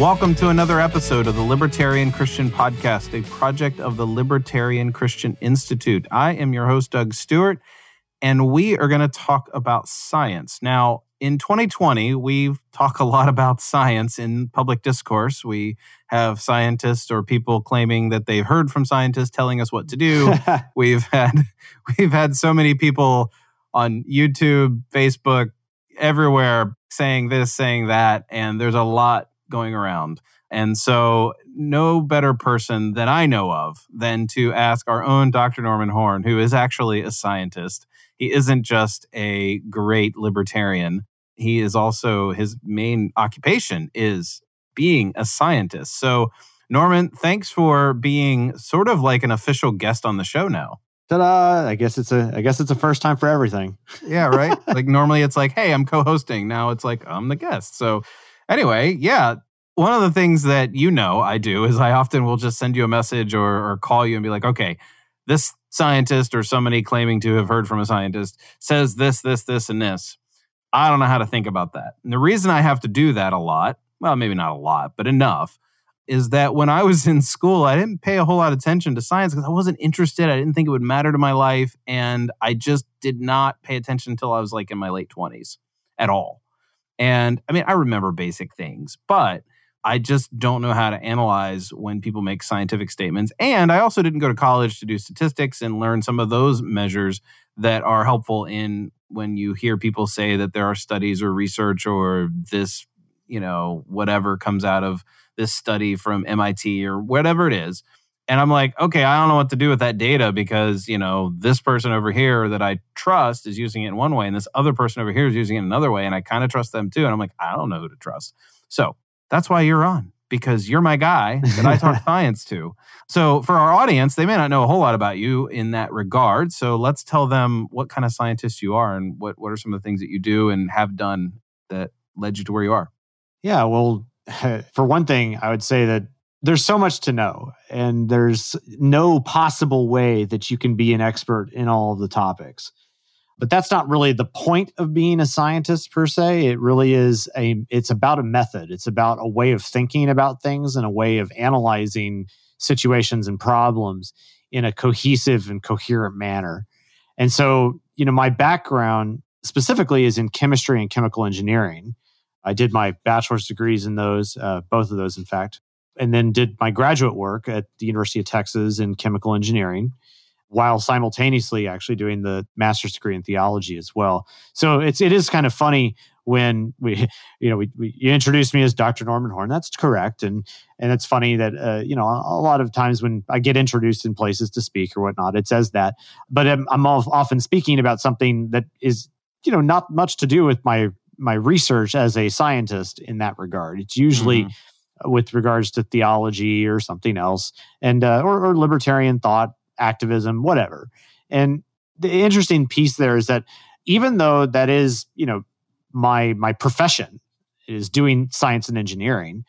Welcome to another episode of the Libertarian Christian Podcast, a project of the Libertarian Christian Institute. I am your host, Doug Stewart, and we are going to talk about science. Now, in 2020, we talk a lot about science in public discourse. We have scientists or people claiming that they've heard from scientists telling us what to do. we've had we've had so many people on YouTube, Facebook, everywhere saying this, saying that, and there's a lot going around. And so, no better person that I know of than to ask our own Dr. Norman Horn, who is actually a scientist. He isn't just a great libertarian, he is also his main occupation is being a scientist. So, Norman, thanks for being sort of like an official guest on the show now. Ta-da! I guess it's a I guess it's a first time for everything. Yeah, right. like normally it's like, hey, I'm co-hosting. Now it's like I'm the guest. So anyway, yeah. One of the things that you know I do is I often will just send you a message or, or call you and be like, okay, this scientist or somebody claiming to have heard from a scientist says this, this, this, and this. I don't know how to think about that. And the reason I have to do that a lot, well, maybe not a lot, but enough, is that when I was in school, I didn't pay a whole lot of attention to science because I wasn't interested. I didn't think it would matter to my life. And I just did not pay attention until I was like in my late 20s at all. And I mean, I remember basic things, but I just don't know how to analyze when people make scientific statements. And I also didn't go to college to do statistics and learn some of those measures that are helpful in when you hear people say that there are studies or research or this, you know, whatever comes out of this study from MIT or whatever it is. And I'm like, okay, I don't know what to do with that data because, you know, this person over here that I trust is using it in one way and this other person over here is using it another way. And I kind of trust them too. And I'm like, I don't know who to trust. So that's why you're on because you're my guy that I talk science to. So, for our audience, they may not know a whole lot about you in that regard. So, let's tell them what kind of scientist you are and what, what are some of the things that you do and have done that led you to where you are. Yeah, well, for one thing, I would say that there's so much to know, and there's no possible way that you can be an expert in all of the topics. But that's not really the point of being a scientist per se. It really is a it's about a method. It's about a way of thinking about things and a way of analyzing situations and problems in a cohesive and coherent manner. And so you know my background specifically is in chemistry and chemical engineering. I did my bachelor's degrees in those uh, both of those in fact and then did my graduate work at the university of texas in chemical engineering while simultaneously actually doing the master's degree in theology as well. So it's it is kind of funny when we you know we, we you introduced me as Dr. Norman Horn. That's correct, and and it's funny that uh, you know a lot of times when I get introduced in places to speak or whatnot, it says that. But I'm, I'm often speaking about something that is you know not much to do with my my research as a scientist in that regard. It's usually. Mm-hmm with regards to theology or something else, and uh, or, or libertarian thought, activism, whatever. And the interesting piece there is that even though that is, you know, my my profession is doing science and engineering,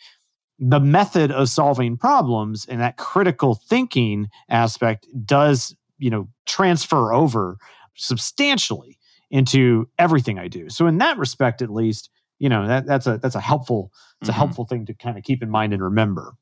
the method of solving problems and that critical thinking aspect does, you know, transfer over substantially into everything I do. So in that respect, at least, you know, that that's a that's a helpful it's mm-hmm. a helpful thing to kind of keep in mind and remember.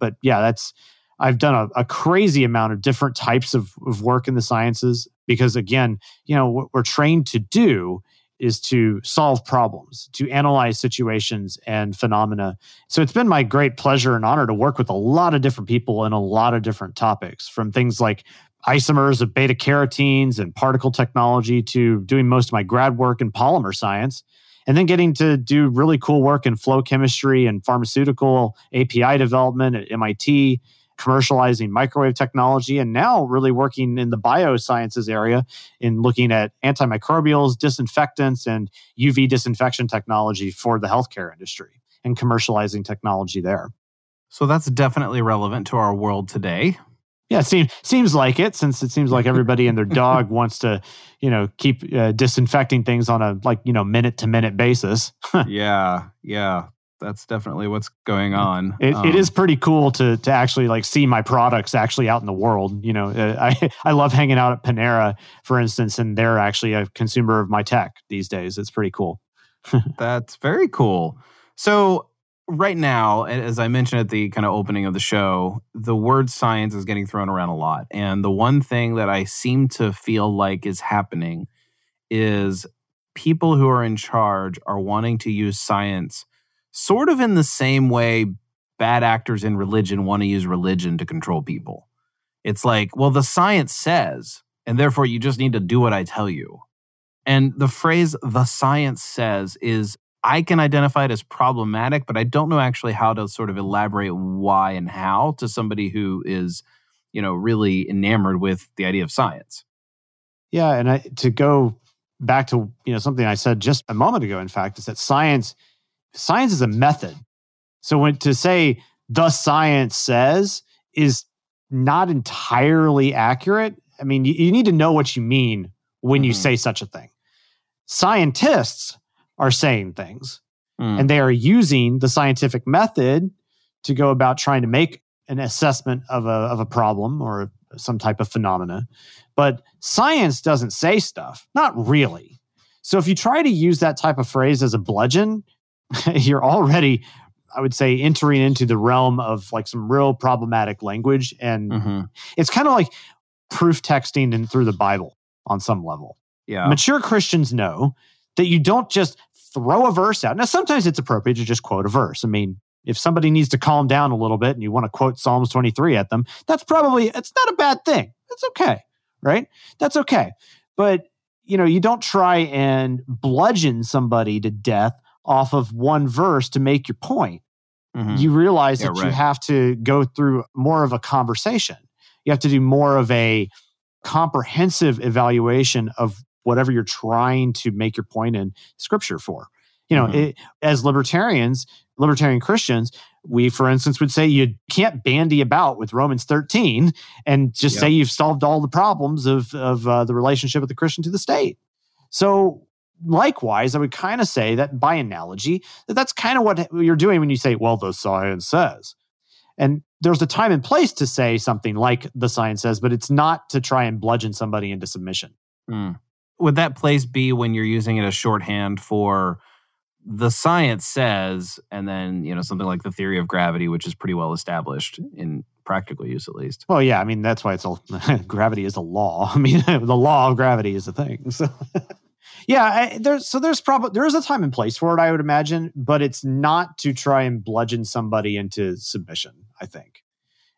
But yeah, that's I've done a, a, crazy amount of different types of, of work in the sciences because, again, you know, what we're trained to do is to solve problems, to analyze situations and phenomena. So it's been my great pleasure and honor to work with a lot of different people in a lot of different topics, from things like isomers of beta carotenes and particle technology to doing most of my grad work in polymer science. And then getting to do really cool work in flow chemistry and pharmaceutical API development at MIT commercializing microwave technology and now really working in the biosciences area in looking at antimicrobials, disinfectants, and UV disinfection technology for the healthcare industry and commercializing technology there. So that's definitely relevant to our world today. Yeah, it seems seems like it since it seems like everybody and their dog wants to, you know, keep uh, disinfecting things on a like you know minute to minute basis. yeah, yeah, that's definitely what's going on. It, Um, it is pretty cool to to actually like see my products actually out in the world. You know, uh, I I love hanging out at Panera, for instance, and they're actually a consumer of my tech these days. It's pretty cool. That's very cool. So, right now, as I mentioned at the kind of opening of the show, the word science is getting thrown around a lot. And the one thing that I seem to feel like is happening is people who are in charge are wanting to use science sort of in the same way bad actors in religion want to use religion to control people. It's like, well, the science says, and therefore you just need to do what I tell you. And the phrase the science says is I can identify it as problematic, but I don't know actually how to sort of elaborate why and how to somebody who is, you know, really enamored with the idea of science. Yeah, and I, to go back to you know something I said just a moment ago, in fact, is that science science is a method. So when to say the science says is not entirely accurate. I mean, you, you need to know what you mean when you Mhm. say such a thing. Scientists are saying things, Mm. and they are using the scientific method to go about trying to make an assessment of a, of a problem or some type of phenomena. But science doesn't say stuff, not really. So if you try to use that type of phrase as a bludgeon, you're already, I would say, entering into the realm of like some real problematic language. And Mhm. it's kind of like proof texting in, through the Bible on some level Yeah. mature Christians know that you don't just throw a verse out. Now, sometimes it's appropriate to just quote a verse. I mean, if somebody needs to calm down a little bit and you want to quote Psalms 23 at them, that's probably, it's not a bad thing. It's okay, right? That's okay. But, you know, you don't try and bludgeon somebody to death off of one verse to make your point Mhm. you realize Yeah, that you have to go through more of a conversation. You have to do more of a comprehensive evaluation of whatever you're trying to make your point in scripture for. You know, Mhm. it, as libertarians, libertarian Christians, we, for instance, would say you can't bandy about with Romans 13 and just Yep. say you've solved all the problems of, of uh, the relationship of the Christian to the state. So, likewise, I would kind of say that by analogy, that that's kind of what you're doing when you say, well, the science says. And there's a time and place to say something like the science says, but it's not to try and bludgeon somebody into submission. Mm. Would that place be when you're using it as shorthand for the science says, and then, you know, something like the theory of gravity, which is pretty well established in practical use at least? Well, yeah, I mean, that's why it's a gravity is a law. I mean, the law of gravity is a thing. So, yeah, I, there's so there's probably there is a time and place for it, I would imagine, but it's not to try and bludgeon somebody into submission. I think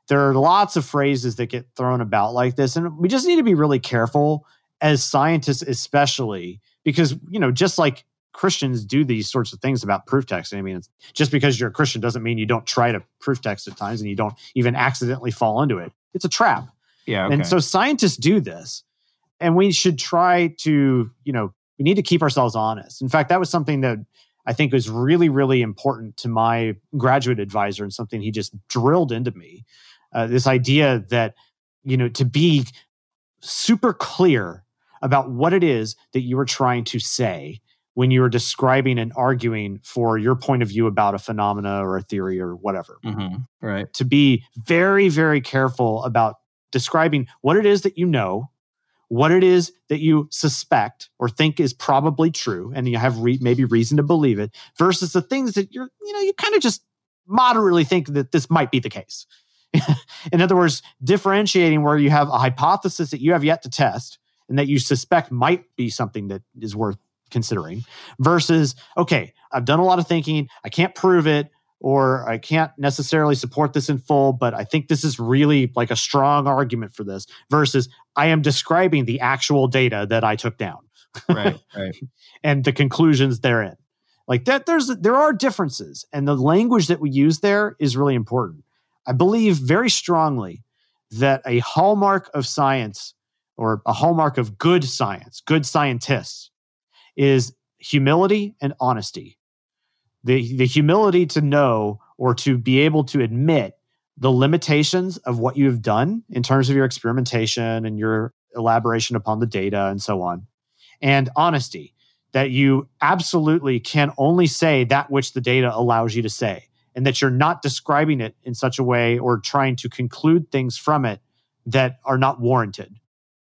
there are lots of phrases that get thrown about like this, and we just need to be really careful as scientists, especially because you know, just like Christians do these sorts of things about proof texting. I mean, it's, just because you're a Christian doesn't mean you don't try to proof text at times and you don't even accidentally fall into it. It's a trap. Yeah. Okay. And so scientists do this. And we should try to, you know, we need to keep ourselves honest. In fact, that was something that I think was really, really important to my graduate advisor and something he just drilled into me. Uh, this idea that, you know, to be super clear about what it is that you are trying to say when you are describing and arguing for your point of view about a phenomena or a theory or whatever Mhm. Right. to be very, very careful about describing what it is that you know, what it is that you suspect or think is probably true, and you have re- maybe reason to believe it, versus the things that you're, you know, you kind of just moderately think that this might be the case. In other words, differentiating where you have a hypothesis that you have yet to test and that you suspect might be something that is worth considering versus, okay, I've done a lot of thinking, I can't prove it, or I can't necessarily support this in full, but I think this is really like a strong argument for this versus I am describing the actual data that I took down Right. Right. and the conclusions therein. Like that there's there are differences and the language that we use there is really important. I believe very strongly that a hallmark of science or a hallmark of good science, good scientists is humility and honesty the the humility to know or to be able to admit the limitations of what you've done in terms of your experimentation and your elaboration upon the data and so on, and honesty that you absolutely can only say that which the data allows you to say, and that you're not describing it in such a way or trying to conclude things from it that are not warranted.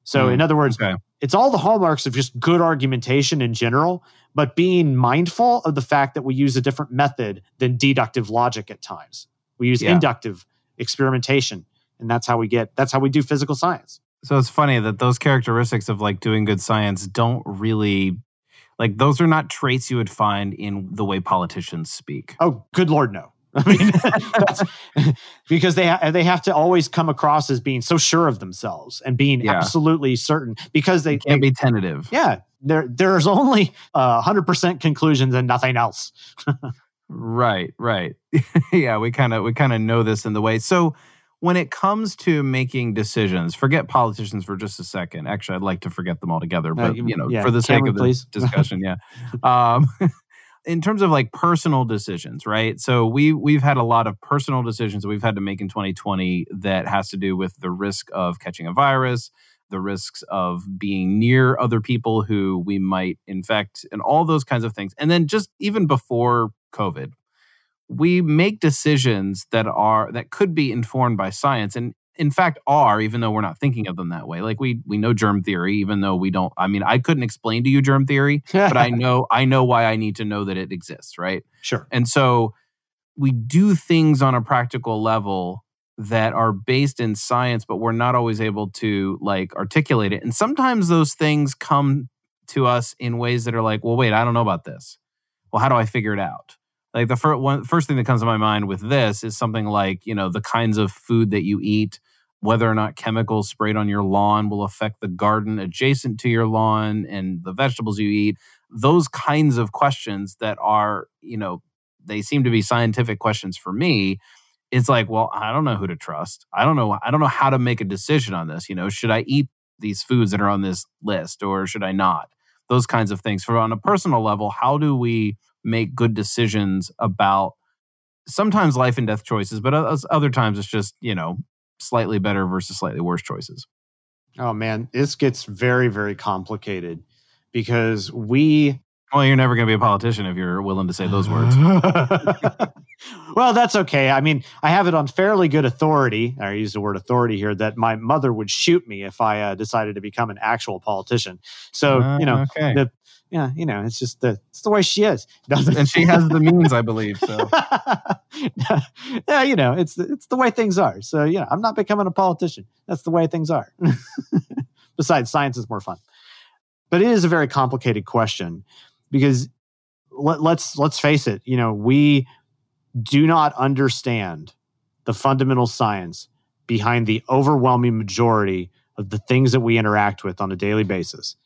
So, Mm, in other words, okay. it's all the hallmarks of just good argumentation in general, but being mindful of the fact that we use a different method than deductive logic at times. We use Yeah. inductive experimentation, and that's how we get that's how we do physical science. So it's funny that those characteristics of like doing good science don't really like those are not traits you would find in the way politicians speak. Oh, good lord, no. I mean, that's, because they ha- they have to always come across as being so sure of themselves and being Yeah. absolutely certain because they, Can't they be tentative. yeah there there's only hundred percent conclusions and nothing else. Right, right. yeah, we kind of we kind of know this in the way. So when it comes to making decisions, forget politicians for just a second. Actually, I'd like to forget them altogether, but you- you know, yeah, for the sake of the discussion, yeah. Um, in terms of like personal decisions, right? So we we've had a lot of personal decisions that we've had to make in 2020 that has to do with the risk of catching a virus, the risks of being near other people who we might infect, and all those kinds of things. And then just even before COVID, we make decisions that are that could be informed by science and in fact are even though we're not thinking of them that way like we we know germ theory even though we don't i mean i couldn't explain to you germ theory but i know i know why i need to know that it exists right sure. and so we do things on a practical level that are based in science, but we're not always able to like articulate it. And sometimes those things come to us in ways that are like, well, wait, I don't know about this. Well, how do I figure it out? Like the first one, first thing that comes to my mind with this is something like, you know, the kinds of food that you eat, whether or not chemicals sprayed on your lawn will affect the garden adjacent to your lawn and the vegetables you eat. Those kinds of questions that are, you know, they seem to be scientific questions for me. It's like well i don't know who to trust. I don't know i don't know how to make a decision on this you know should i eat these foods that are on this list or should i not? Those kinds of things. For on a personal level how do we make good decisions about sometimes life and death choices but other times it's just you know slightly better versus slightly worse choices Oh man, this gets very, very complicated because we. well you're never going to be a politician if you're willing to say those words well, that's okay. I mean, I have it on fairly good authority. I use the word authority here that my mother would shoot me if I uh, decided to become an actual politician. So you know, Uh, okay the yeah, you know, it's just the it's the way she is. Doesn't and she has the means i believe so yeah, you know, it's it's the way things are. So yeah, I'm not becoming a politician. That's the way things are. Besides, science is more fun. But it is a very complicated question because let, let's let's face it. You know, we do not understand the fundamental science behind the overwhelming majority of the things that we interact with on a daily basis.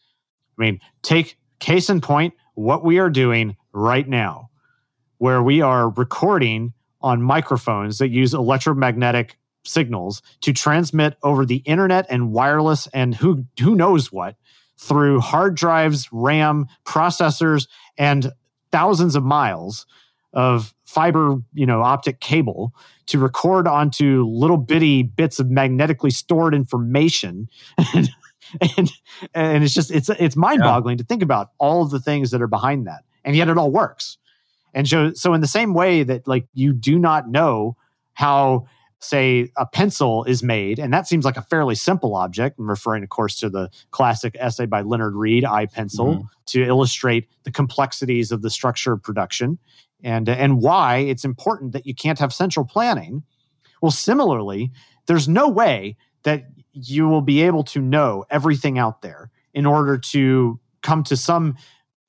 I mean, take case in point what we are doing right now, where we are recording on microphones that use electromagnetic signals to transmit over the internet and wireless and who who knows what through hard drives, RAM, processors, and thousands of miles of fiber, you know, optic cable to record onto little bitty bits of magnetically stored information. and, and it's just it's it's mind-boggling to think about all of the things that are behind that. And yet it all works. And so so in the same way that like you do not know how say a pencil is made and that seems like a fairly simple object i'm referring of course to the classic essay by Leonard Read i pencil Mhm. to illustrate the complexities of the structure of production and and why it's important that you can't have central planning well similarly there's no way that you will be able to know everything out there in order to come to some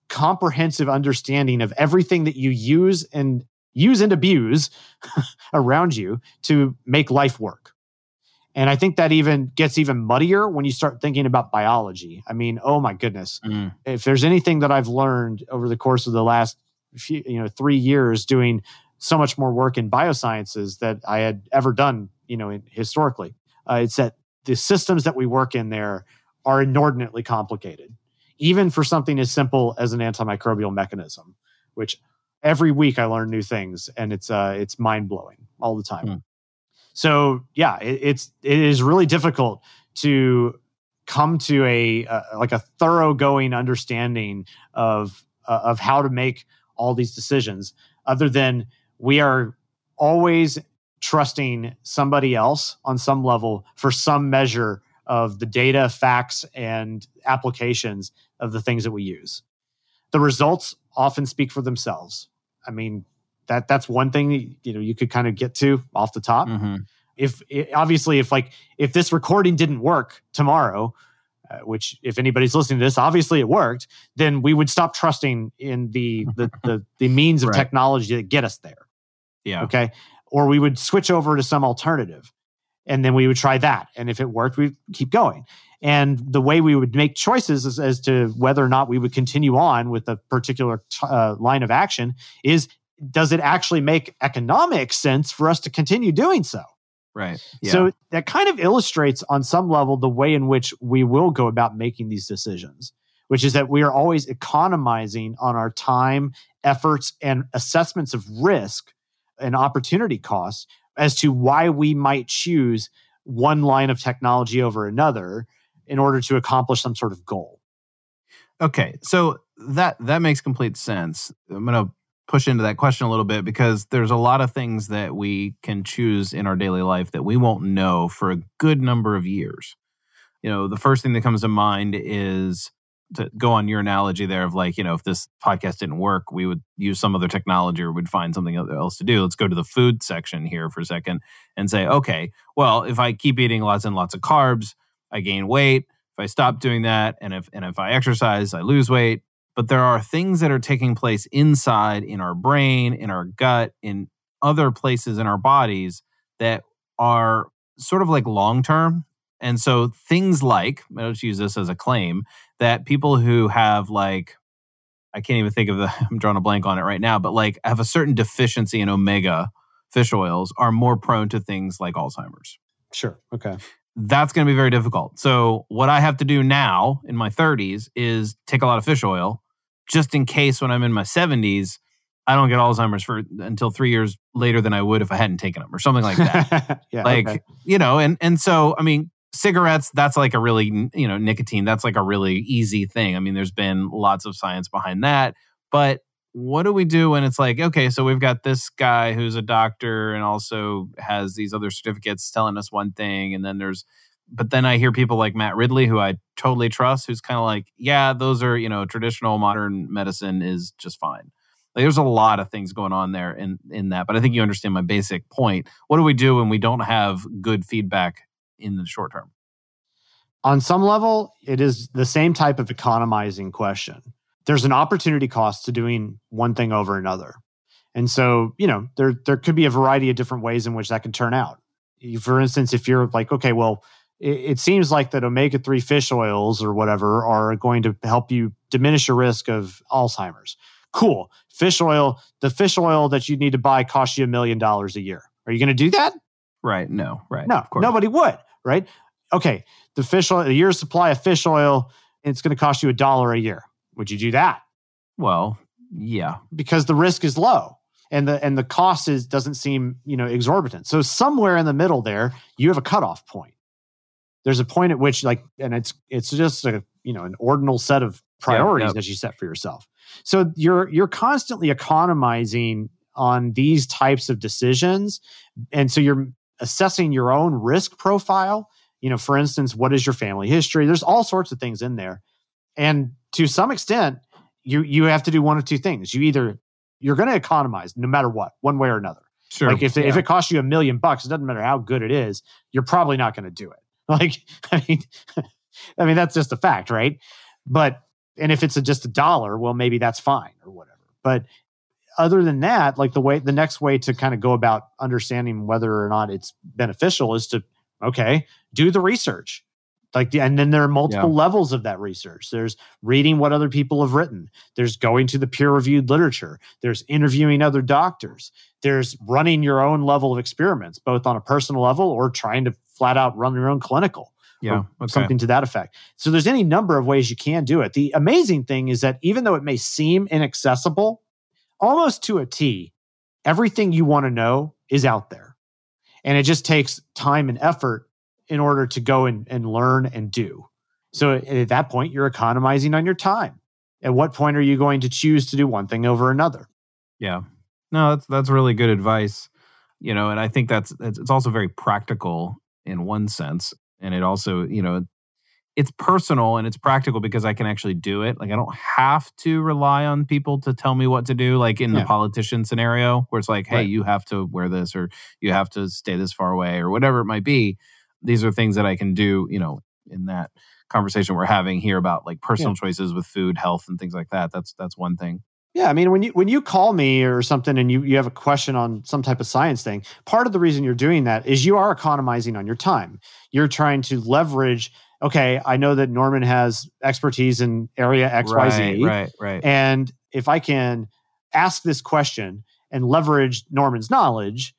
comprehensive understanding of everything that you use and use and abuse around you to make life work. And I think that even gets even muddier when you start thinking about biology. I mean, oh my goodness. Mm. If there's anything that I've learned over the course of the last few, you know, 3 years doing so much more work in biosciences that I had ever done, you know, in, historically, uh, it's that the systems that we work in there are inordinately complicated, even for something as simple as an antimicrobial mechanism, which every week I learn new things and it's uh, it's mind blowing all the time. Hmm. So yeah, it, it's it is really difficult to come to a uh, like a thoroughgoing understanding of uh, of how to make all these decisions other than we are always trusting somebody else on some level for some measure of the data facts and applications of the things that we use the results often speak for themselves i mean that that's one thing you know you could kind of get to off the top Mm-hmm. if it, obviously if like if this recording didn't work tomorrow uh, which if anybody's listening to this obviously it worked then we would stop trusting in the the the, the means of Right. technology that get us there Yeah. okay or we would switch over to some alternative and then we would try that and if it worked we'd keep going and the way we would make choices as, as to whether or not we would continue on with a particular uh, line of action is does it actually make economic sense for us to continue doing so Right. Yeah. so that kind of illustrates on some level the way in which we will go about making these decisions, which is that we are always economizing on our time, efforts, and assessments of risk and opportunity cost as to why we might choose one line of technology over another in order to accomplish some sort of goal. Okay, so that that makes complete sense. I'm going to push into that question a little bit because there's a lot of things that we can choose in our daily life that we won't know for a good number of years. You know, the first thing that comes to mind is to go on your analogy there of like, you know, if this podcast didn't work, we would use some other technology or we'd find something else to do. Let's go to the food section here for a second and say, okay, well, if I keep eating lots and lots of carbs, I gain weight. If I stop doing that and if and if I exercise, I lose weight. But there are things that are taking place inside in our brain, in our gut, in other places in our bodies that are sort of like long term. And so things like, I'll just use this as a claim, that people who have like I can't even think of the I'm drawing a blank on it right now, but like have a certain deficiency in omega fish oils are more prone to things like Alzheimer's Sure. Okay. that's going to be very difficult. So, what I have to do now in my 30s is take a lot of fish oil just in case when I'm in my 70s, I don't get Alzheimer's for until three years later than I would if I hadn't taken them or something like that. yeah. like, okay. you know, and, and so, I mean, cigarettes, that's like a really, you know, nicotine, that's like a really easy thing. I mean, there's been lots of science behind that. But what do we do when it's like, okay, so we've got this guy who's a doctor and also has these other certificates telling us one thing, and then there's but then I hear people like Matt Ridley, who I totally trust, who's kind of like, yeah, those are, you know, traditional modern medicine is just fine. Like, there's a lot of things going on there in in that, but I think you understand my basic point. What do we do when we don't have good feedback in the short term? on some level, it is the same type of economizing question. There's an opportunity cost to doing one thing over another. And so, you know, there there could be a variety of different ways in which that could turn out. For instance, if you're like, okay, well, it, it seems like that omega 3 fish oils or whatever are going to help you diminish your risk of Alzheimer's. Cool. Fish oil, the fish oil that you need to buy costs you a million dollars a year. Are you going to do that? Right? No. Right? No, Of course. nobody would, right? Okay, the fish oil, the year's supply of fish oil, it's going to cost you a dollar a year. Would you do that? Well, yeah. Because the risk is low and the and the cost is doesn't seem you know exorbitant. So somewhere in the middle there, you have a cutoff point. There's a point at which like, and it's it's just a you know an ordinal set of priorities that you set for yourself. So you're you're constantly economizing on these types of decisions, and so you're assessing your own risk profile. You know, for instance, what is your family history? There's all sorts of things in there, and to some extent, you you have to do one of two things. You either you're going to economize no matter what, one way or another. Sure. Like if, if it costs you a million bucks, it doesn't matter how good it is, you're probably not going to do it. Like, I mean, I mean, that's just a fact, right? But, and if it's a, just a dollar, well, maybe that's fine or whatever. But other than that, like the way, the next way to kind of go about understanding whether or not it's beneficial is to, okay, do the research. Like, the, and then there are multiple levels of that research. There's reading what other people have written. There's going to the peer reviewed literature. There's interviewing other doctors there's running your own level of experiments, both on a personal level or trying to flat out run your own clinical, yeah. Okay. something to that effect. So there's any number of ways you can do it. The amazing thing is that even though it may seem inaccessible, almost to a T, everything you want to know is out there. And it just takes time and effort in order to go and, and learn and do. So eh, at that point, you're economizing on your time. At what point are you going to choose to do one thing over another? Yeah. No, that's that's really good advice. You know, and I think that's it's also very practical in one sense, and it also, you know, it's personal and it's practical because I can actually do it. Like I don't have to rely on people to tell me what to do. Like in Yeah. the politician scenario, where it's like, hey, Right. you have to wear this or you have to stay this far away or whatever it might be. These are things that I can do. You know, in that conversation we're having here about like personal choices with food, health, and things like that. That's that's one thing. Yeah, I mean, when you when you call me or something and you you have a question on some type of science thing, part of the reason you're doing that is you are economizing on your time. You're trying to leverage. Okay, I know that Norman has expertise in area X Y Z, Right, right, right. and if I can ask this question and leverage Norman's knowledge,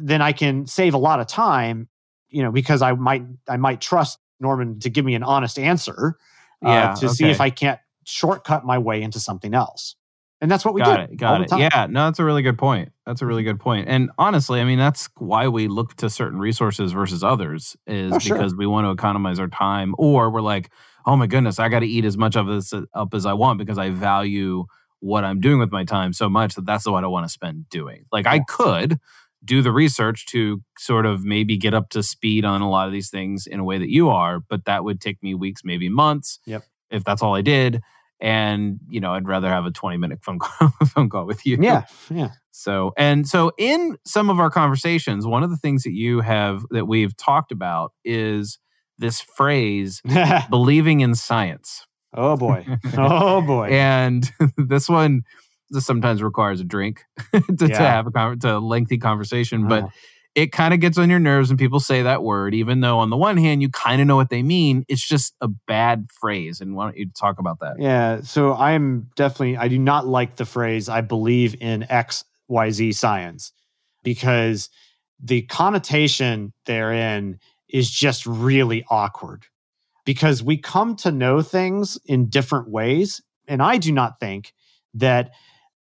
then I can save a lot of time. You know, because I might I might trust Norman to give me an honest answer uh, Yeah, to see if I can't shortcut my way into something else. And that's what we got do. it got it yeah no that's a really good point that's a really good point and honestly i mean that's why we look to certain resources versus others is Oh, sure. because we want to economize our time or we're like oh my goodness i got to eat as much of this uh, up as i want because i value what i'm doing with my time so much that that's what i want to spend doing like i could do the research to sort of maybe get up to speed on a lot of these things in a way that you are but that would take me weeks maybe months Yep. if that's all i did and you know i'd rather have a 20 minute phone call, phone call with you Yeah. Yeah. So and so in some of our conversations one of the things that you have that we've talked about is this phrase believing in science oh boy. Oh boy. and this one this sometimes requires a drink to, to have a, con- to a lengthy conversation but Uh, it kind of gets on your nerves when people say that word, even though on the one hand you kind of know what they mean. It's just a bad phrase. And why don't you talk about that? yeah. So I'm definitely I do not like the phrase I believe in X, Y, Z science because the connotation therein is just really awkward. Because we come to know things in different ways. And I do not think that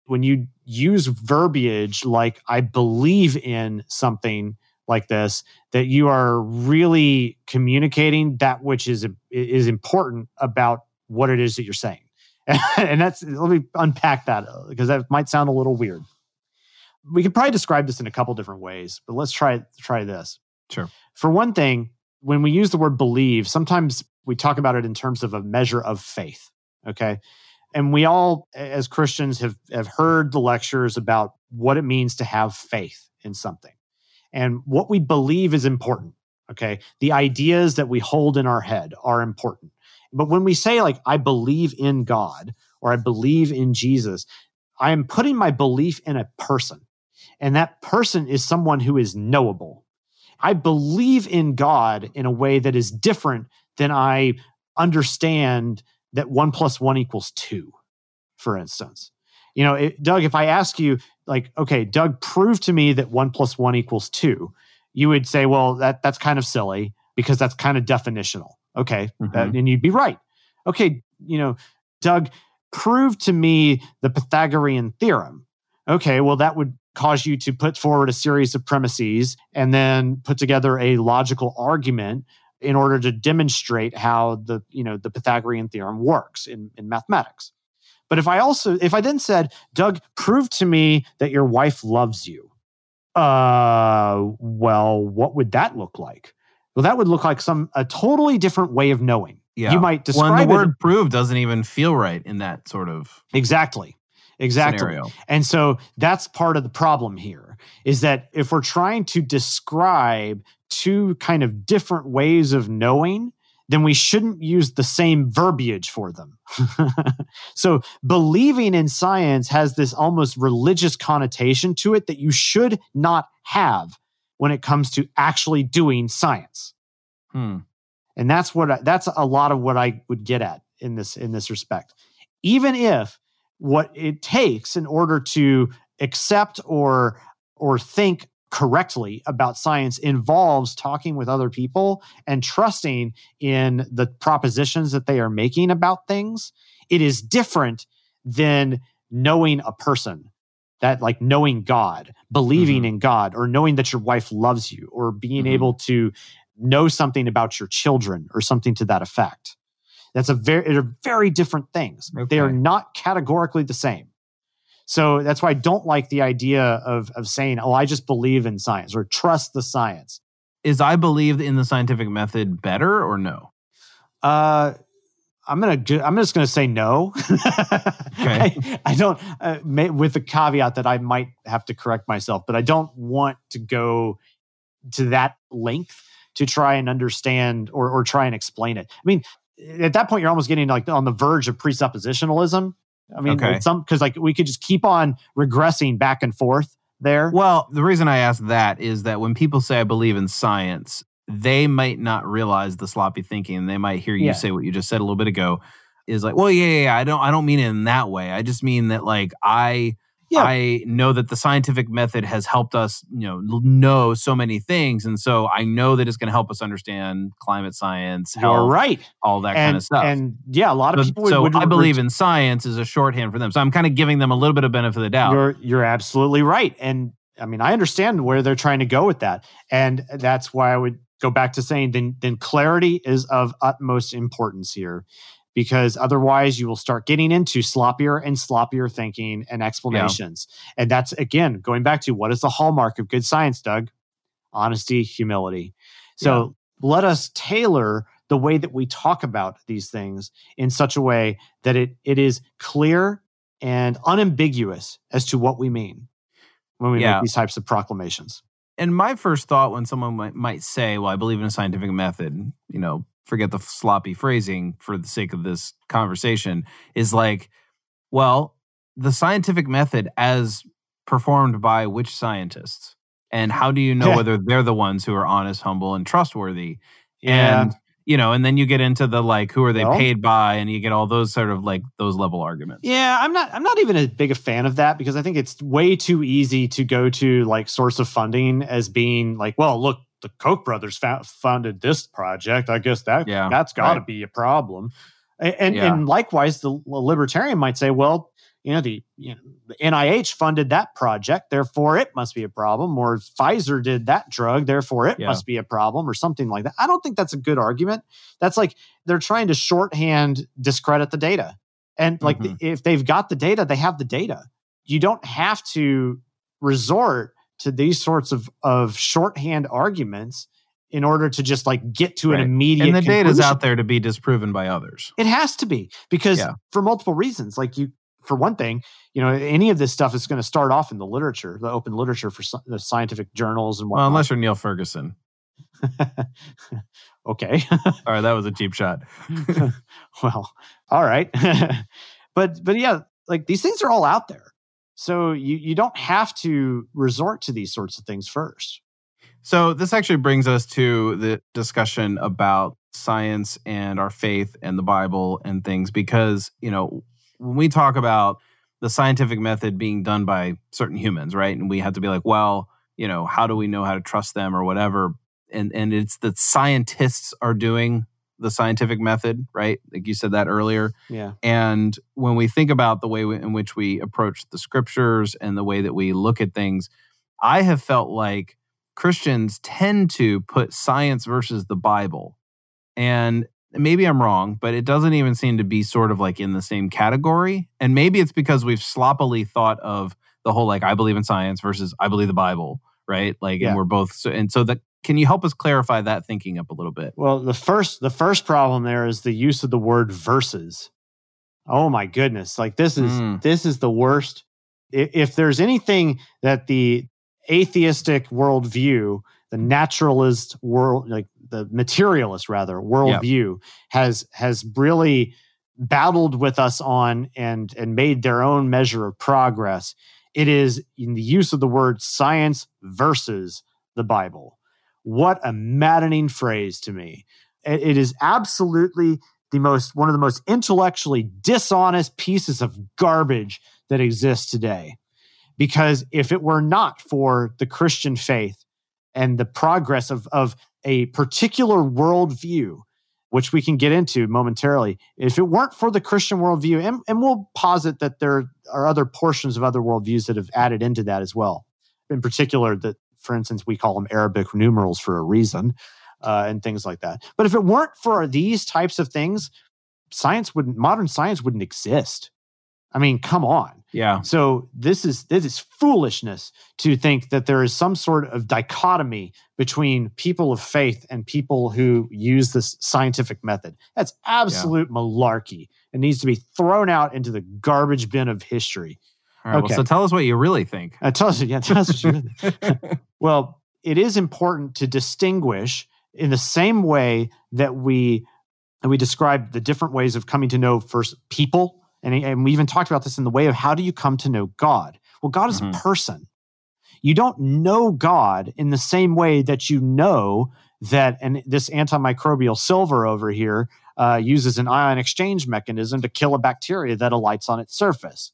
when you use verbiage like I believe in something like this, that you are really communicating that which is is important about what it is that you're saying. and that's let me unpack that because that might sound a little weird. We could probably describe this in a couple different ways, but let's try try this. Sure. For one thing, when we use the word believe, sometimes we talk about it in terms of a measure of faith. Okay. And we all, as Christians, have, have heard the lectures about what it means to have faith in something. And what we believe is important. Okay. The ideas that we hold in our head are important. But when we say, like, I believe in God or I believe in Jesus, I am putting my belief in a person. And that person is someone who is knowable. I believe in God in a way that is different than I understand that one plus one equals two, for instance. You know, it, Doug, if I ask you, like, okay, Doug, prove to me that one plus one equals two, you would say, well, that that's kind of silly because that's kind of definitional. Okay, that- mm-hmm. and you'd be right. Okay, you know, Doug, prove to me the Pythagorean theorem. Okay, well, that would cause you to put forward a series of premises and then put together a logical argument in order to demonstrate how the you know the Pythagorean theorem works in, in mathematics. But if I also if I then said, Doug, prove to me that your wife loves you. Uh well, what would that look like? Well, that would look like some a totally different way of knowing. Yeah. You might Well, describe the it word prove doesn't even feel right in that sort of exactly. Exactly. scenario. And so that's part of the problem here is that if we're trying to describe two kind of different ways of knowing, then we shouldn't use the same verbiage for them. so believing in science has this almost religious connotation to it that you should not have when it comes to actually doing science. Hmm. And that's what I, that's a lot of what I would get at in this in this respect. Even if what it takes in order to accept or or think correctly about science involves talking with other people and trusting in the propositions that they are making about things, it is different than knowing a person that like knowing God, believing Mhm. in God, or knowing that your wife loves you, or being Mhm. able to know something about your children or something to that effect. That's a very they're very different things. They are not categorically the same. So that's why I don't like the idea of of saying, "Oh, I just believe in science" or trust the science. Is I believe in the scientific method better or no? Uh, I'm gonna. I'm just gonna say no. I, I don't. Uh, may, with the caveat that I might have to correct myself, but I don't want to go to that length to try and understand or or try and explain it. I mean, at that point, you're almost getting like on the verge of presuppositionalism. I mean, Okay. some because like we could just keep on regressing back and forth there. Well, the reason I ask that is that when people say I believe in science, they might not realize the sloppy thinking. They might hear you Yeah. say what you just said a little bit ago. Is like, well, yeah, yeah, yeah, I don't, I don't mean it in that way. I just mean that, like, I, Yeah. I know that the scientific method has helped us, you know, know so many things, and so I know that it's going to help us understand climate science, You're health, right, all that and kind of stuff. and yeah, a lot of so people. so would I believe in science is a shorthand for them. So I'm kind of giving them a little bit of benefit of the doubt. You're you're absolutely right, and I mean I understand where they're trying to go with that, and that's why I would go back to saying then then clarity is of utmost importance here, because otherwise you will start getting into sloppier and sloppier thinking and explanations, and that's again going back to what is the hallmark of good science, Doug? Honesty, humility. So let us tailor the way that we talk about these things in such a way that it it is clear and unambiguous as to what we mean when we Yeah. make these types of proclamations. and my first thought when someone might, might say, "Well, I believe in a scientific method," you know, forget the sloppy phrasing for the sake of this conversation, is like, well, the scientific method as performed by which scientists, and how do you know Yeah. whether they're the ones who are honest, humble, and trustworthy? Yeah. And you know, and then you get into the like, who are they Well- paid by, and you get all those sort of like those level arguments. Yeah, I'm not I'm not even as big a fan of that because I think it's way too easy to go to like source of funding as being like, well, look, the Koch brothers funded this project. I guess that Yeah, that's got to right. be a problem. A- And Yeah. and likewise the libertarian might say, well, you know, the, you know, the NIH funded that project, therefore it must be a problem, or Pfizer did that drug, therefore it Yeah. must be a problem, or something like that. I don't think that's a good argument. That's like they're trying to shorthand discredit the data. And like Mhm. if they've got the data, they have the data. You don't have to resort to these sorts of of shorthand arguments in order to just like get to Right. an immediate And the data's conclusion. out there to be disproven by others. It has to be because Yeah. for multiple reasons. Like you, for one thing, you know, any of this stuff is going to start off in the literature, the open literature for the scientific journals and Well, whatnot. unless you're Neil Ferguson. okay, All right, that was a cheap shot. well, all right, but but yeah, like these things are all out there, so you you don't have to resort to these sorts of things first. So this actually brings us to the discussion about science and our faith and the Bible and things because, you know, when we talk about the scientific method being done by certain humans, right? And we have to be like, well, you know, how do we know how to trust them or whatever? And and it's that scientists are doing the scientific method, right? Like you said that earlier. Yeah, And when we think about the way we- in which we approach the scriptures and the way that we look at things, I have felt like Christians tend to put science versus the Bible. And maybe I'm wrong, but it doesn't even seem to be sort of like in the same category. And maybe it's because we've sloppily thought of the whole like, I believe in science versus I believe the Bible, right? Like, Yeah. and we're both, so, and so that, can you help us clarify that thinking up a little bit? Well, the first the first problem there is the use of the word versus. Oh my goodness. Like this is Mm. this is the worst. If there's anything that the atheistic worldview, the naturalist world, like the materialist rather worldview, has has really battled with us on and and made their own measure of progress. It is in the use of the word science versus the Bible. What a maddening phrase to me. It- is absolutely the most one of the most intellectually dishonest pieces of garbage that exists today. Because if it were not for the Christian faith and the progress of, of a particular worldview which we can get into momentarily, if it weren't for the Christian worldview, and, and we'll posit that there are other portions of other worldviews that have added into that as well. In particular, that, for instance, we call them Arabic numerals for a reason uh, and things like that. But if it weren't for these types of things, science wouldn't, modern science wouldn't exist. I mean, come on. Yeah. So this is this is foolishness to think that there is some sort of dichotomy between people of faith and people who use this scientific method. That's absolute yeah. malarkey. It needs to be thrown out into the garbage bin of history. All right. Okay. Well, so tell us what you really think. Uh, tell us, yeah, tell us what you really think. well, it is important to distinguish in the same way that we and we describe the different ways of coming to know first people and, and we even talked about this in the way of how do you come to know God? Well, God is mm-hmm. a person. You don't know God in the same way that you know that, and this antimicrobial silver over here uh, uses an ion exchange mechanism to kill a bacteria that alights on its surface.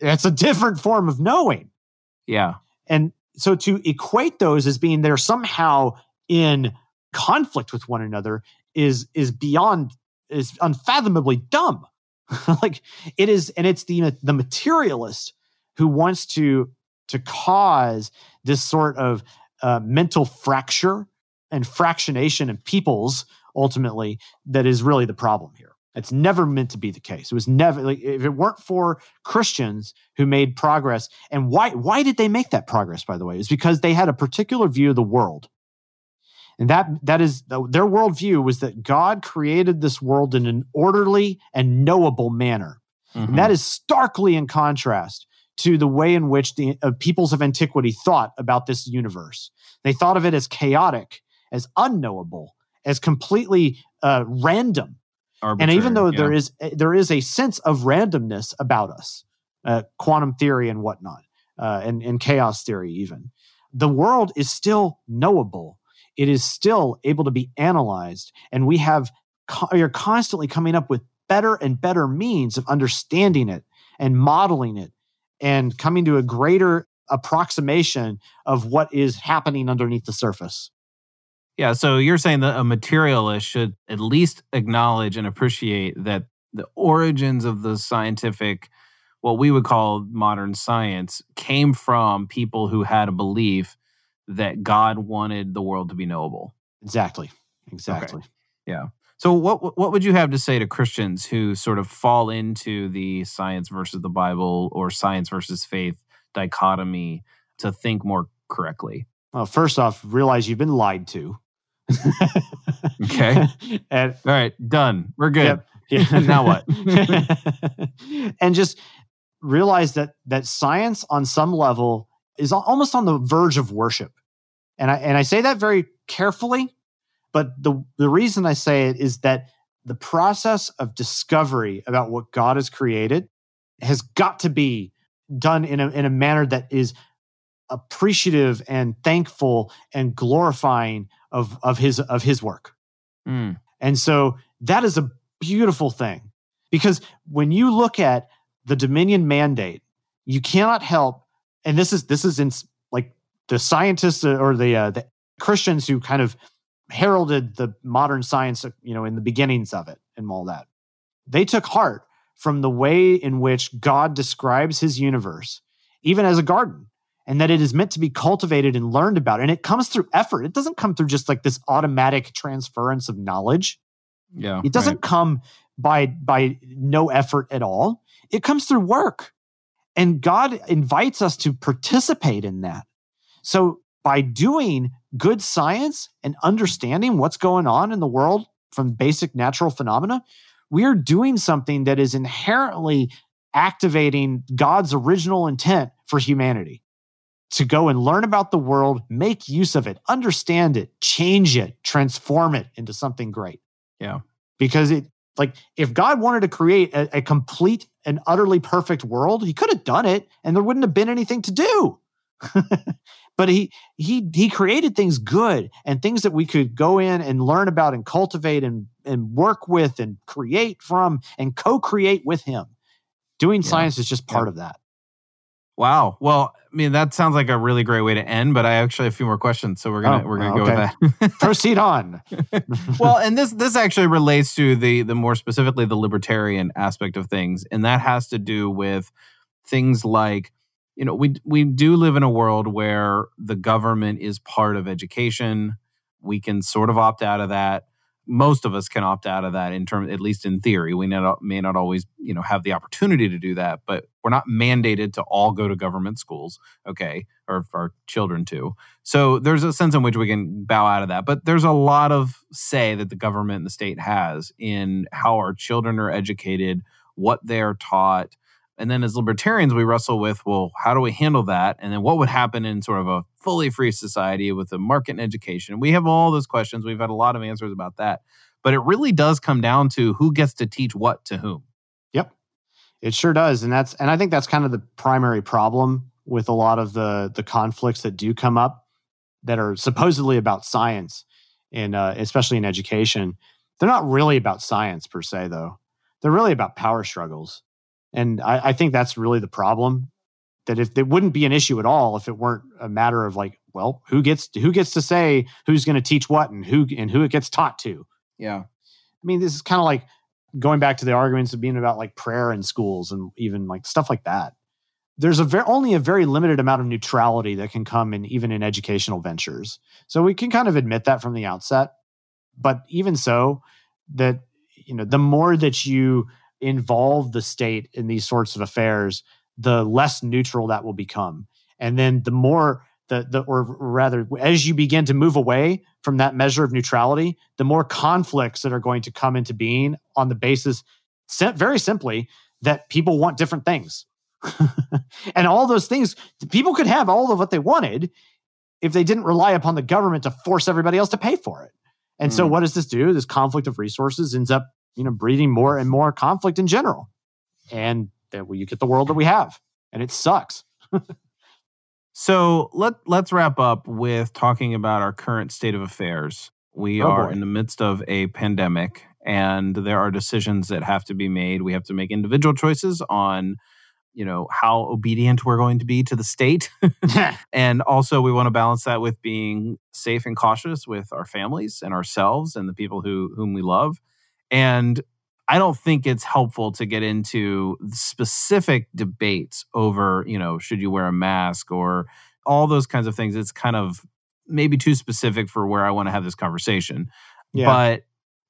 It's a different form of knowing. Yeah. And so to equate those as being they're somehow in conflict with one another is is beyond is unfathomably dumb. like it is, and it's the the materialist who wants to to cause this sort of uh, mental fracture and fractionation in peoples ultimately that is really the problem here. It's never meant to be the case. It was never like if it weren't for Christians who made progress. And why why did they make that progress, by the way? Is because they had a particular view of the world and that that is their worldview was that God created this world in an orderly and knowable manner. Mm-hmm. And that is starkly in contrast to the way in which the uh, peoples of antiquity thought about this universe. They thought of it as chaotic, as unknowable, as completely uh, random. Arbitrary, and even though yeah. there is eh, there is a sense of randomness about us, uh, quantum theory and whatnot, uh, and, and chaos theory, even the world is still knowable it is still able to be analyzed. And we have, we are constantly coming up with better and better means of understanding it and modeling it and coming to a greater approximation of what is happening underneath the surface. Yeah, so you're saying that a materialist should at least acknowledge and appreciate that the origins of the scientific, what we would call modern science, came from people who had a belief that God wanted the world to be knowable. Exactly. Exactly. Okay. Yeah. So what what would you have to say to Christians who sort of fall into the science versus the Bible or science versus faith dichotomy to think more correctly? Well, first off, realize you've been lied to. Okay. and all right, done. We're good. Yep. Yeah. now what? and just realize that that science on some level is almost on the verge of worship. And I, and I say that very carefully, but the, the reason I say it is that the process of discovery about what God has created has got to be done in a, in a manner that is appreciative and thankful and glorifying of, of his, of his work. Mm. And so that is a beautiful thing because when you look at the Dominion mandate, you cannot help and this is this is in like the scientists uh, or the uh, the Christians who kind of heralded the modern science, uh, you know, in the beginnings of it and all that. They took heart from the way in which God describes his universe, even as a garden, and that it is meant to be cultivated and learned about. And it comes through effort. It doesn't come through just like this automatic transference of knowledge. Yeah. It doesn't right. come by by no effort at all. It comes through work. And God invites us to participate in that. So by doing good science and understanding what's going on in the world from basic natural phenomena, we are doing something that is inherently activating God's original intent for humanity to go and learn about the world, make use of it, understand it, change it, transform it into something great. Yeah. Because it like if God wanted to create a, a complete and utterly perfect world, he could have done it and there wouldn't have been anything to do. but he he he created things good and things that we could go in and learn about and cultivate and and work with and create from and co-create with him. Doing yeah. science is just part yeah. of that. Wow. Well, I mean, that sounds like a really great way to end, but I actually have a few more questions, so we're gonna Oh, we're gonna okay. go with that. Proceed on. well, and this this actually relates to the the more specifically the libertarian aspect of things, and that has to do with things like you know we we do live in a world where the government is part of education. We can sort of opt out of that. Most of us can opt out of that in terms, at least in theory. We may not, may not always, you know, have the opportunity to do that, but we're not mandated to all go to government schools, okay, or our children to. So there's a sense in which we can bow out of that. But there's a lot of say that the government and the state has in how our children are educated, what they're taught. And then as libertarians, we wrestle with, well, how do we handle that? And then what would happen in sort of a fully free society with a market and education? We have all those questions. We've had a lot of answers about that. But it really does come down to who gets to teach what to whom. Yep. It sure does. And that's and I think that's kind of the primary problem with a lot of the the conflicts that do come up that are supposedly about science and uh, especially in education. They're not really about science per se though. They're really about power struggles. And I, I think that's really the problem. That if it wouldn't be an issue at all if it weren't a matter of like, well, who gets who gets to say who's going to teach what and who and who it gets taught to. Yeah. I mean, this is kind of like going back to the arguments of being about like prayer in schools and even like stuff like that. There's a very only a very limited amount of neutrality that can come in even in educational ventures. So we can kind of admit that from the outset. But even so, that you know, the more that you involve the state in these sorts of affairs, the less neutral that will become. And then the more the, the or rather as you begin to move away from that measure of neutrality the more conflicts that are going to come into being on the basis very simply that people want different things and all those things people could have all of what they wanted if they didn't rely upon the government to force everybody else to pay for it and so Mm. what does this do this conflict of resources ends up you know breeding more and more conflict in general and then you get the world that we have and it sucks So let let's wrap up with talking about our current state of affairs. We Oh, are boy. in the midst of a pandemic, and there are decisions that have to be made. We have to make individual choices on, you know, how obedient we're going to be to the state, and also we want to balance that with being safe and cautious with our families and ourselves and the people who whom we love. And I don't think it's helpful to get into specific debates over, you know, should you wear a mask or all those kinds of things. It's kind of maybe too specific for where I want to have this conversation. But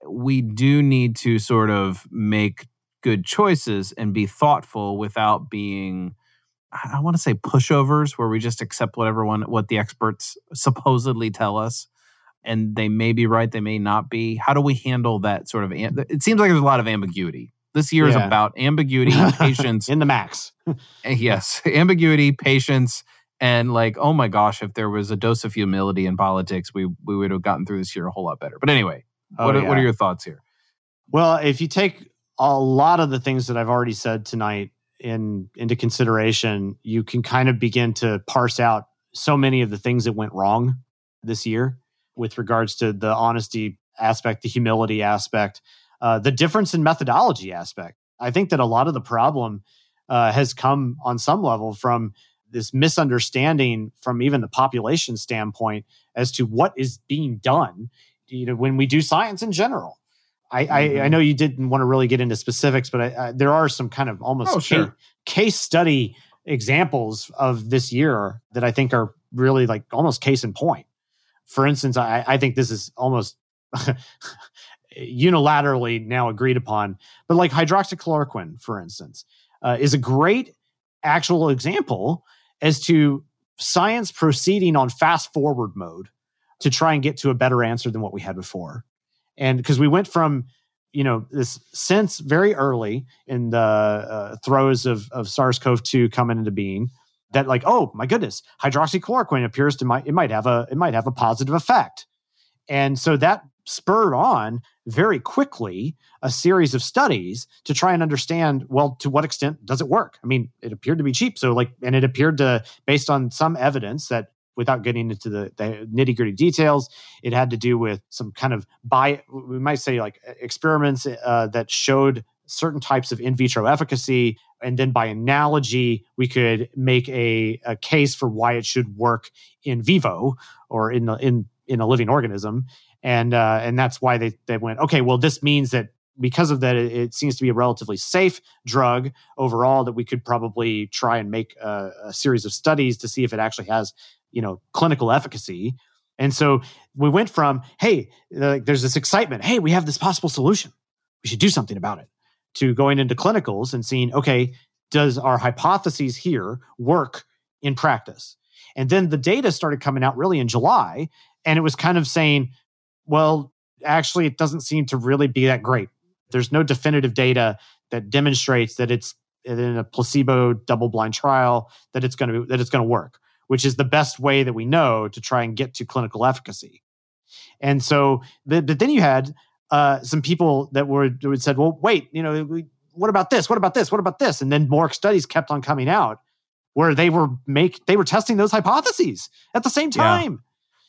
we do need to sort of make good choices and be thoughtful without being I want to say pushovers where we just accept what everyone what the experts supposedly tell us and they may be right they may not be. How do we handle that sort of it seems like there's a lot of ambiguity. This year is about ambiguity patience in the max. Eh, yes. Ambiguity patience and like oh my gosh if there was a dose of humility in politics we we would have gotten through this year a whole lot better. But anyway Oh, what, are, what are your thoughts here? Well, if you take a lot of the things that I've already said tonight in into consideration, you can kind of begin to parse out so many of the things that went wrong this year with regards to the honesty aspect, the humility aspect, uh, the difference in methodology aspect. I think that a lot of the problem uh, has come on some level from this misunderstanding from even the population standpoint as to what is being done you know when we do science in general I, I, I Mhm. know you didn't want to really get into specifics, but I, I, there are some kind of almost Oh, ca- sure. case study examples of this year that I think are really like almost case in point. For instance, I, I think this is almost unilaterally now agreed upon, but like hydroxychloroquine, for instance, uh, is a great actual example as to science proceeding on fast forward mode to try and get to a better answer than what we had before. And because we went from, you know, this sense very early in the uh, throes of, of SARS CoV 2 coming into being that like, oh my goodness, hydroxychloroquine appears to might it might have a it might have a positive effect. And so that spurred on very quickly a series of studies to try and understand well to what extent does it work i mean it appeared to be cheap so like and it appeared to based on some evidence that without getting into the, the nitty gritty details it had to do with some kind of by we might say like experiments uh, that showed certain types of in vitro efficacy. And then by analogy, we could make a, a case for why it should work in vivo or in the, in in a living organism. And uh, and that's why they they went, okay, well, this means that because of that, it, seems to be a relatively safe drug overall that we could probably try and make a, a series of studies to see if it actually has, you know, clinical efficacy. And so we went from, hey, there's this excitement. Hey, we have this possible solution. We should do something about it to going into clinicals and seeing, okay, does our hypotheses here work in practice? And then the data started coming out really in July. And it was kind of saying, well, actually, it doesn't seem to really be that great. There's no definitive data that demonstrates that it's in a placebo double blind trial that it's going to that it's going to work, which is the best way that we know to try and get to clinical efficacy. And so, but, but then you had uh, some people that were who said, "Well, wait, you know, we, what about this? What about this? What about this?" And then more studies kept on coming out where they were make they were testing those hypotheses at the same time. Yeah.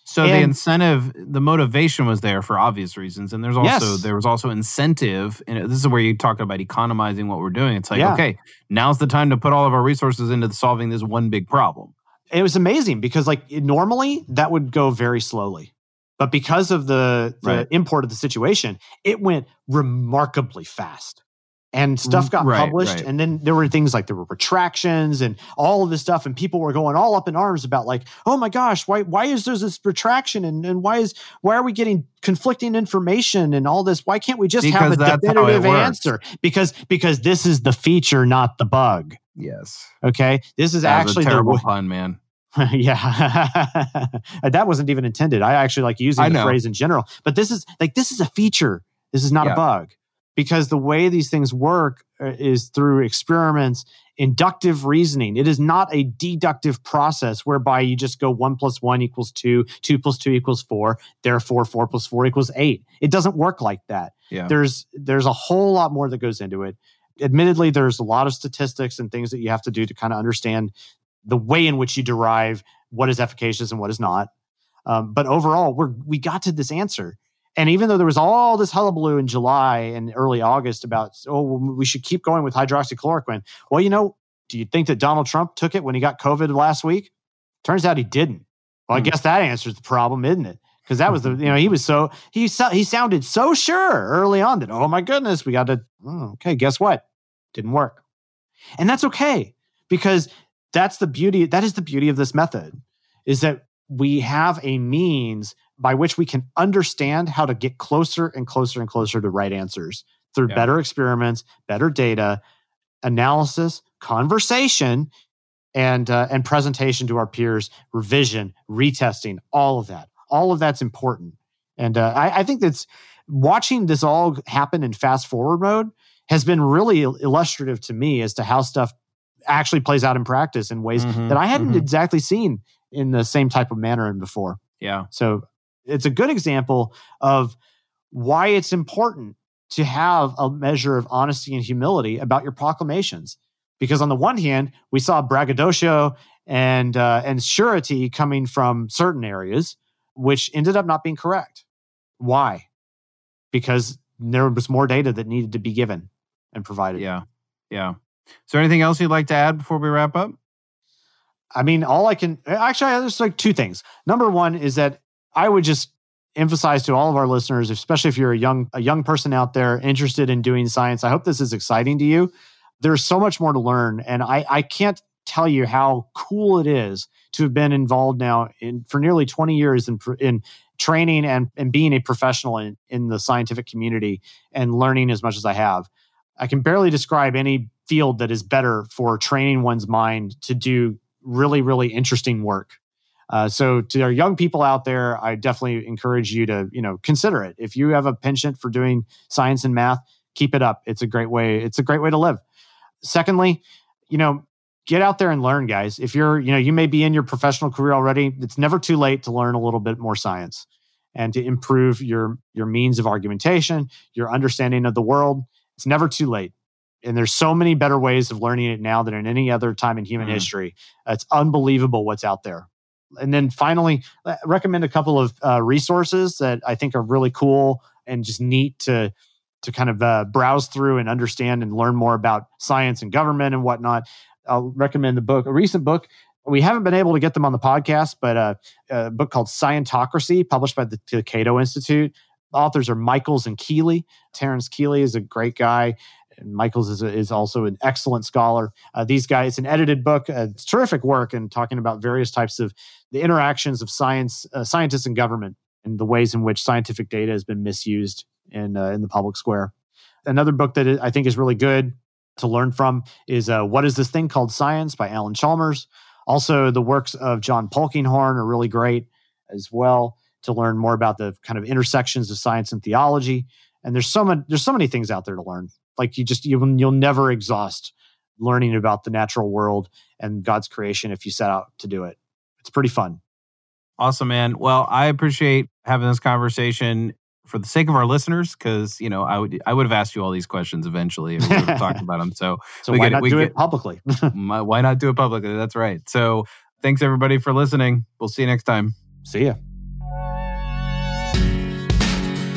So and, the incentive, the motivation was there for obvious reasons, and there's also yes. there was also incentive. And this is where you talk about economizing what we're doing. It's like, yeah. okay, now's the time to put all of our resources into solving this one big problem. It was amazing because, like, normally that would go very slowly, but because of the, the right. import of the situation, it went remarkably fast. And mm, stuff got right, published right. and then there were things like there were retractions and all of this stuff and people were going all up in arms about like oh my gosh why why is there this retraction and, and why is why are we getting conflicting information and all this? Why can't we just because have a definitive answer? Because because this is the feature not the bug. Yes. Okay? This is that actually terrible the pun man yeah that wasn't even intended i actually like using the phrase in general but this is like this is a feature this is not yeah. a bug because the way these things work uh, is through experiments, inductive reasoning. It is not a deductive process whereby you just go one plus one equals two, two plus two equals four, therefore four plus four equals eight. It doesn't work like that. Yeah. There's there's a whole lot more that goes into it. Admittedly, there's a lot of statistics and things that you have to do to kind of understand the way in which you derive what is efficacious and what is not. Um, but overall, we're we got to this answer and even though there was all this hullabaloo in July and early August about, oh, we should keep going with hydroxychloroquine. Well, you know, do you think that Donald Trump took it when he got COVID last week? Turns out he didn't. Well, I hmm. guess that answers the problem, isn't it? Because that was the, you know, he was so, he, he sounded so sure early on that, oh my goodness, we got to, oh, okay, guess what? Didn't work. And that's okay because that's the beauty, that is the beauty of this method is that we have a means by which we can understand how to get closer and closer and closer to right answers through yeah. better experiments, better data, analysis, conversation, and uh, and presentation to our peers, revision, retesting, all of that. All of that's important, and uh, I, I think that's watching this all happen in fast forward mode has been really illustrative to me as to how stuff actually plays out in practice in ways mm-hmm, that I hadn't mm-hmm. exactly seen in the same type of manner in before. Yeah. So it's a good example of why it's important to have a measure of honesty and humility about your proclamations. Because on the one hand, we saw braggadocio and uh, and surety coming from certain areas, which ended up not being correct. Why? Because there was more data that needed to be given and provided. Yeah, yeah. Is there anything else you'd like to add before we wrap up? I mean, all I can actually, there's like two things. Number one is that I would just emphasize to all of our listeners, especially if you're a young a young person out there interested in doing science. I hope this is exciting to you. There's so much more to learn, and I I can't tell you how cool it is to have been involved now in for nearly 20 years in in training and and being a professional in in the scientific community and learning as much as I have. I can barely describe any field that is better for training one's mind to do really really interesting work uh, so to our young people out there, I definitely encourage you to, you know, consider it. If you have a penchant for doing science and math, keep it up. It's a great way. It's a great way to live. Secondly, you know, get out there and learn, guys. If you're, you know, you may be in your professional career already. It's never too late to learn a little bit more science and to improve your your means of argumentation, your understanding of the world. It's never too late. And there's so many better ways of learning it now than in any other time in human mm. history. It's unbelievable what's out there and then finally, uh, recommend a couple of uh, resources that I think are really cool and just neat to to kind of uh, browse through and understand and learn more about science and government and whatnot. I'll recommend the book, a recent book. We haven't been able to get them on the podcast, but uh, a book called Scientocracy, published by the, Cato Institute. Authors are Michaels and Kealey. Terence Kealey is a great guy. And Michaels is, a, is also an excellent scholar. Uh, these guys, an edited book. Uh, it's terrific work and talking about various types of the interactions of science, uh, scientists and government, and the ways in which scientific data has been misused in uh, in the public square. Another book that I think is really good to learn from is uh, "What Is This Thing Called Science" by Alan Chalmers. Also, the works of John Polkinghorne are really great as well to learn more about the kind of intersections of science and theology. And there's so many there's so many things out there to learn. Like you just you, you'll never exhaust learning about the natural world and God's creation if you set out to do it. It's pretty fun. Awesome, man. Well, I appreciate having this conversation for the sake of our listeners, because you know I would I would have asked you all these questions eventually if we would have talked about them. So, so why not do it publicly? why not do it publicly? That's right. So thanks everybody for listening. We'll see you next time. See ya.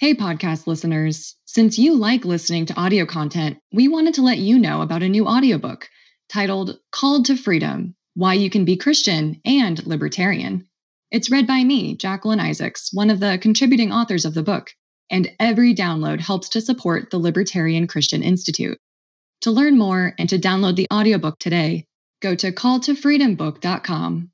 Hey, podcast listeners. Since you like listening to audio content, we wanted to let you know about a new audiobook titled Called to Freedom Why You Can Be Christian and Libertarian. It's read by me, Jacqueline Isaacs, one of the contributing authors of the book, and every download helps to support the Libertarian Christian Institute. To learn more and to download the audiobook today, go to calltofreedombook.com.